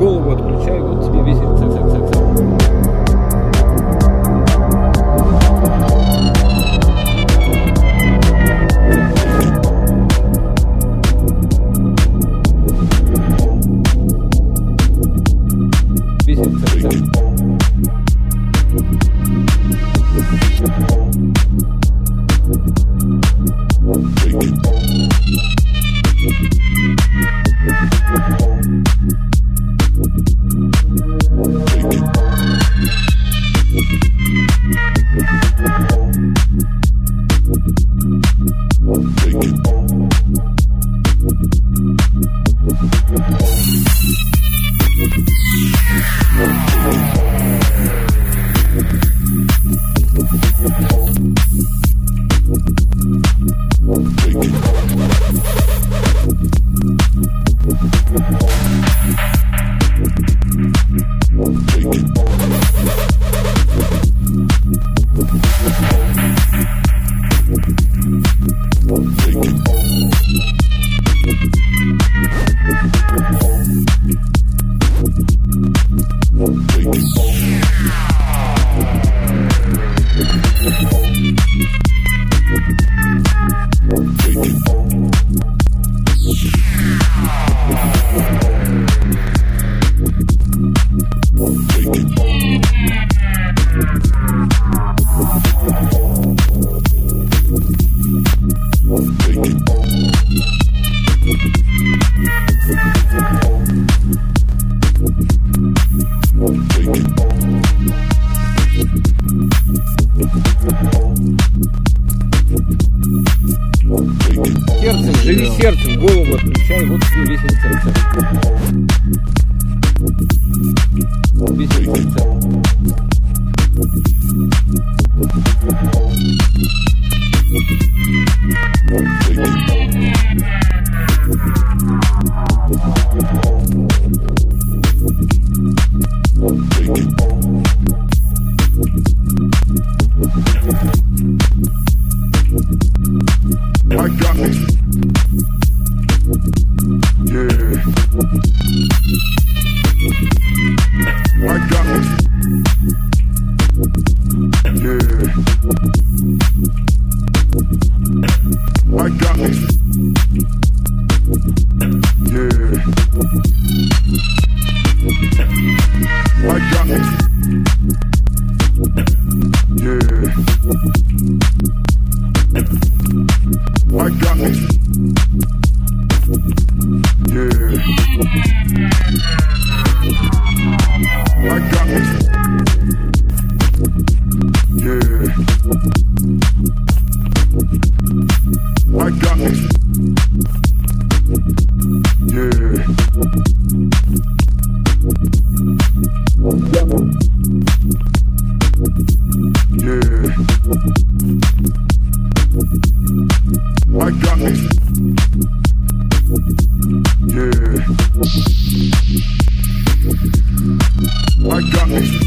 голову отключаю. Business Center. Yeah.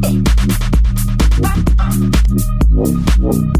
Bye thank you.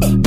Bye.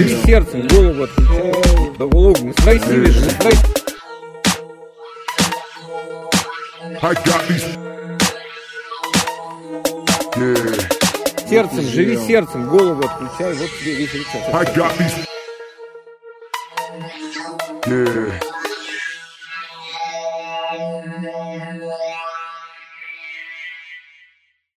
Живи сердцем, голову отключай. Да голову, строй себе, не got these. Yeah. Сердцем, живи сердцем, голову отключай. Вот тебе весь рецепт. I got these. Yeah.